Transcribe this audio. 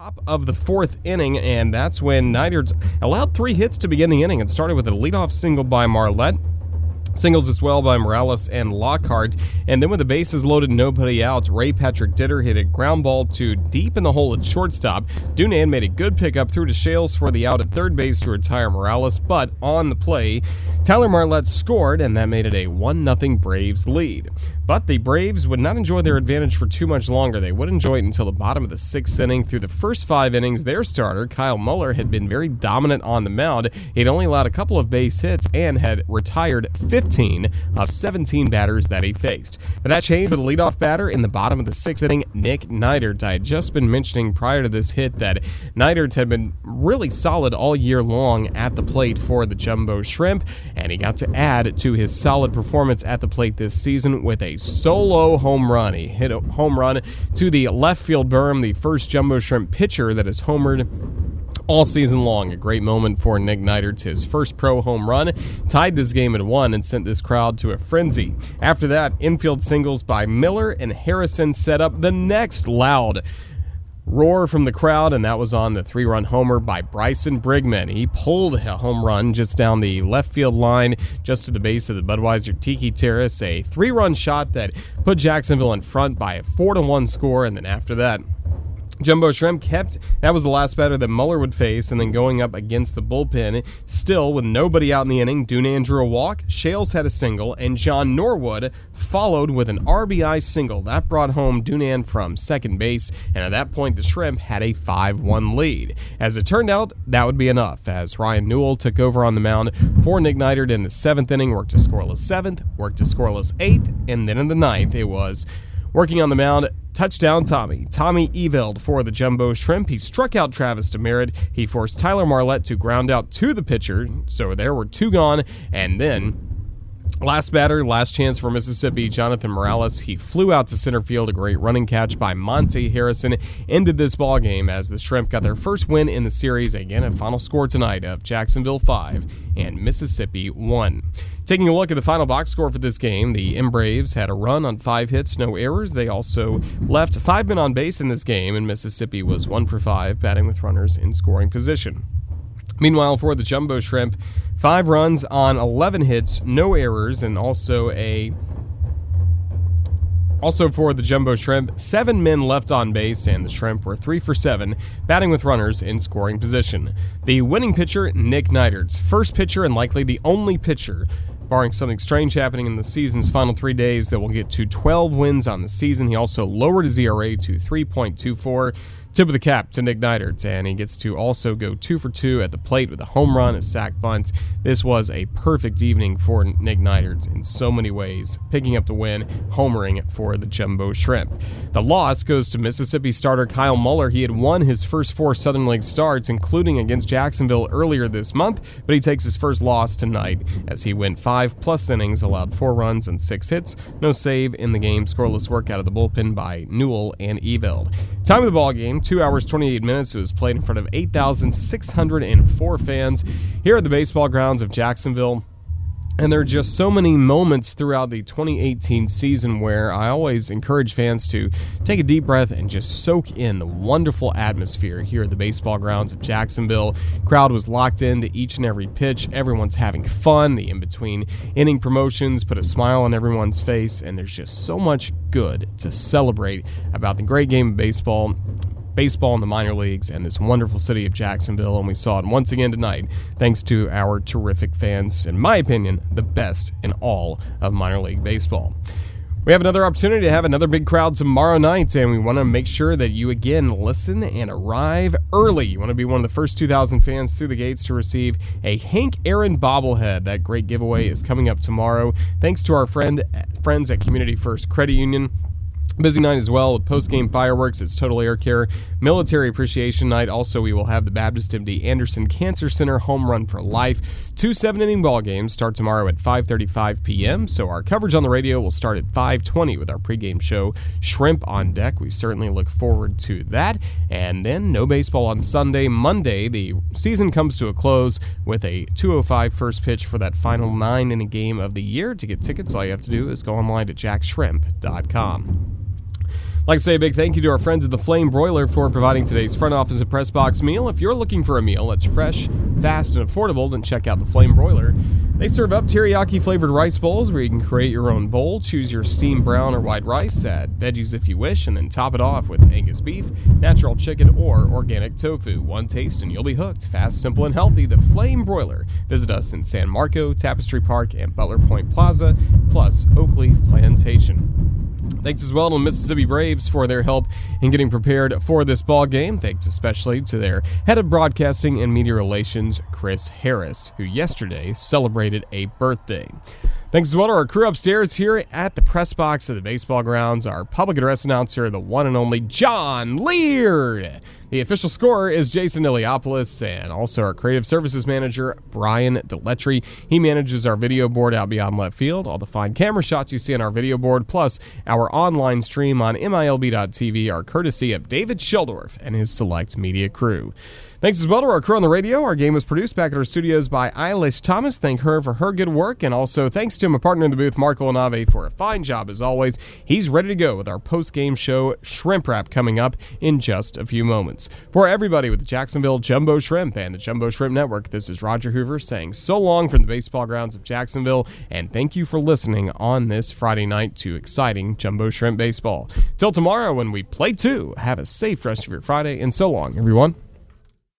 Top of the fourth inning, and that's when Neiderts allowed three hits to begin the inning. It started with a leadoff single by Marlette. Singles as well by Morales and Lockhart. And then with the bases loaded, nobody out, Ray Patrick Didder hit a ground ball to deep in the hole at shortstop. Dunand made a good pickup through to Schales for the out at third base to retire Morales, but on the play, Tyler Marlette scored, and that made it a 1 0 Braves lead. But the Braves would not enjoy their advantage for too much longer. They would enjoy it until the bottom of the sixth inning. Through the first five innings, their starter, Kyle Muller, had been very dominant on the mound. He'd only allowed a couple of base hits and had retired 15 of 17 batters that he faced. But that changed with a leadoff batter in the bottom of the sixth inning, Nick Neidert. I had just been mentioning prior to this hit that Neidert had been really solid all year long at the plate for the Jumbo Shrimp, and he got to add to his solid performance at the plate this season with a solo home run. He hit a home run to the left field berm, the first Jumbo Shrimp pitcher that has homered all season long. A great moment for Nick Neidert, his first pro home run, tied this game at one and sent this crowd to a frenzy. After that, infield singles by Miller and Harrison set up the next loud roar from the crowd, and that was on the three run homer by Bryson Brigman. He pulled a home run just down the left field line, just to the base of the Budweiser Tiki Terrace. A three run shot that put Jacksonville in front by a 4 to 1 score, and then after that, Jumbo Shrimp kept that was the last batter that Muller would face, and then going up against the bullpen, still with nobody out in the inning, Dunand drew a walk, Schales had a single, and John Norwood followed with an RBI single. That brought home Dunand from second base, and at that point the Shrimp had a 5-1 lead. As it turned out, that would be enough, as Ryan Newell took over on the mound for Nick Neidert in the seventh inning, worked a scoreless seventh, worked a scoreless eighth, and then in the ninth it was Working on the mound, touchdown Tommy. Tommy Eveld for the Jumbo Shrimp. He struck out Travis Demeritte. He forced Tyler Marlette to ground out to the pitcher. So there were two gone. And then Last batter, last chance for Mississippi, Jonathan Morales. He flew out to center field. A great running catch by Monte Harrison ended this ball game as the Shrimp got their first win in the series. Again, a final score tonight of Jacksonville 5 and Mississippi 1. Taking a look at the final box score for this game, the M Braves had a run on five hits, no errors. They also left five men on base in this game, and Mississippi was one for five, batting with runners in scoring position. Meanwhile, for the Jumbo Shrimp, five runs on 11 hits, no errors, and also a also for the Jumbo Shrimp, seven men left on base, and the Shrimp were three for seven, batting with runners in scoring position. The winning pitcher, Nick Neidert's first pitcher and likely the only pitcher barring something strange happening in the season's final three days that will get to 12 wins on the season. He also lowered his ERA to 3.24. Tip of the cap to Nick Neidert, and he gets to also go two for two at the plate with a home run, a sac bunt. This was a perfect evening for Nick Neidert in so many ways, picking up the win, homering for the Jumbo Shrimp. The loss goes to Mississippi starter Kyle Muller. He had won his first four Southern League starts, including against Jacksonville earlier this month, but he takes his first loss tonight as he went five plus innings, allowed four runs and six hits, no save in the game, scoreless work out of the bullpen by Newell and Eveld. Time of the ball game two hours, 28 minutes. It was played in front of 8,604 fans here at the baseball grounds of Jacksonville. And there are just so many moments throughout the 2018 season where I always encourage fans to take a deep breath and just soak in the wonderful atmosphere here at the baseball grounds of Jacksonville. Crowd was locked into each and every pitch. Everyone's having fun. The in between inning promotions put a smile on everyone's face, and there's just so much good to celebrate about the great game of baseball baseball in the minor leagues and this wonderful city of Jacksonville. And we saw it once again tonight, thanks to our terrific fans. In my opinion, the best in all of minor league baseball. We have another opportunity to have another big crowd tomorrow night, and we want to make sure that you again listen and arrive early. You want to be one of the first 2,000 fans through the gates to receive a Hank Aaron bobblehead. That great giveaway is coming up tomorrow, thanks to our friend friends at Community First Credit Union. Busy night as well with post game fireworks. It's Total Air Care Military Appreciation Night. Also, we will have the Baptist MD Anderson Cancer Center Home Run for Life. Two seven inning ball games start tomorrow at 5:35 p.m. So our coverage on the radio will start at 5:20 with our pregame show Shrimp on Deck. We certainly look forward to that. And then no baseball on Sunday. Monday, the season comes to a close with a 2:05 first pitch for that final nine inning game of the year. To get tickets, all you have to do is go online to jaxshrimp.com. like to say a big thank you to our friends at the Flame Broiler for providing today's front office and press box meal. If you're looking for a meal that's fresh, fast, and affordable, then check out the Flame Broiler. They serve up teriyaki flavored rice bowls where you can create your own bowl, choose your steamed brown or white rice, add veggies if you wish, and then top it off with Angus beef, natural chicken, or organic tofu. One taste and you'll be hooked. Fast, simple, and healthy. The Flame Broiler. Visit us in San Marco, Tapestry Park, and Butler Point Plaza, plus Oakleaf Plantation. Thanks as well to Mississippi Braves for their help in getting prepared for this ball game. Thanks especially to their head of broadcasting and media relations, Chris Harris, who yesterday celebrated a birthday. Thanks as well to our crew upstairs here at the press box of the baseball grounds, our public address announcer, the one and only John Leard. The official scorer is Jason Iliopoulos, and also our creative services manager, Brian Deletry. He manages our video board out beyond left field, all the fine camera shots you see on our video board, plus our online stream on MILB.TV are courtesy of David Sheldorf and his select media crew. Thanks as well to our crew on the radio. Our game was produced back at our studios by Eilish Thomas. Thank her for her good work. And also thanks to my partner in the booth, Marco Nave, for a fine job as always. He's ready to go with our post game show, Shrimp Wrap, coming up in just a few moments. For everybody with the Jacksonville Jumbo Shrimp and the Jumbo Shrimp Network, this is Roger Hoover saying so long from the baseball grounds of Jacksonville. And thank you for listening on this Friday night to exciting Jumbo Shrimp baseball. Till tomorrow when we play two, have a safe rest of your Friday. And so long, everyone.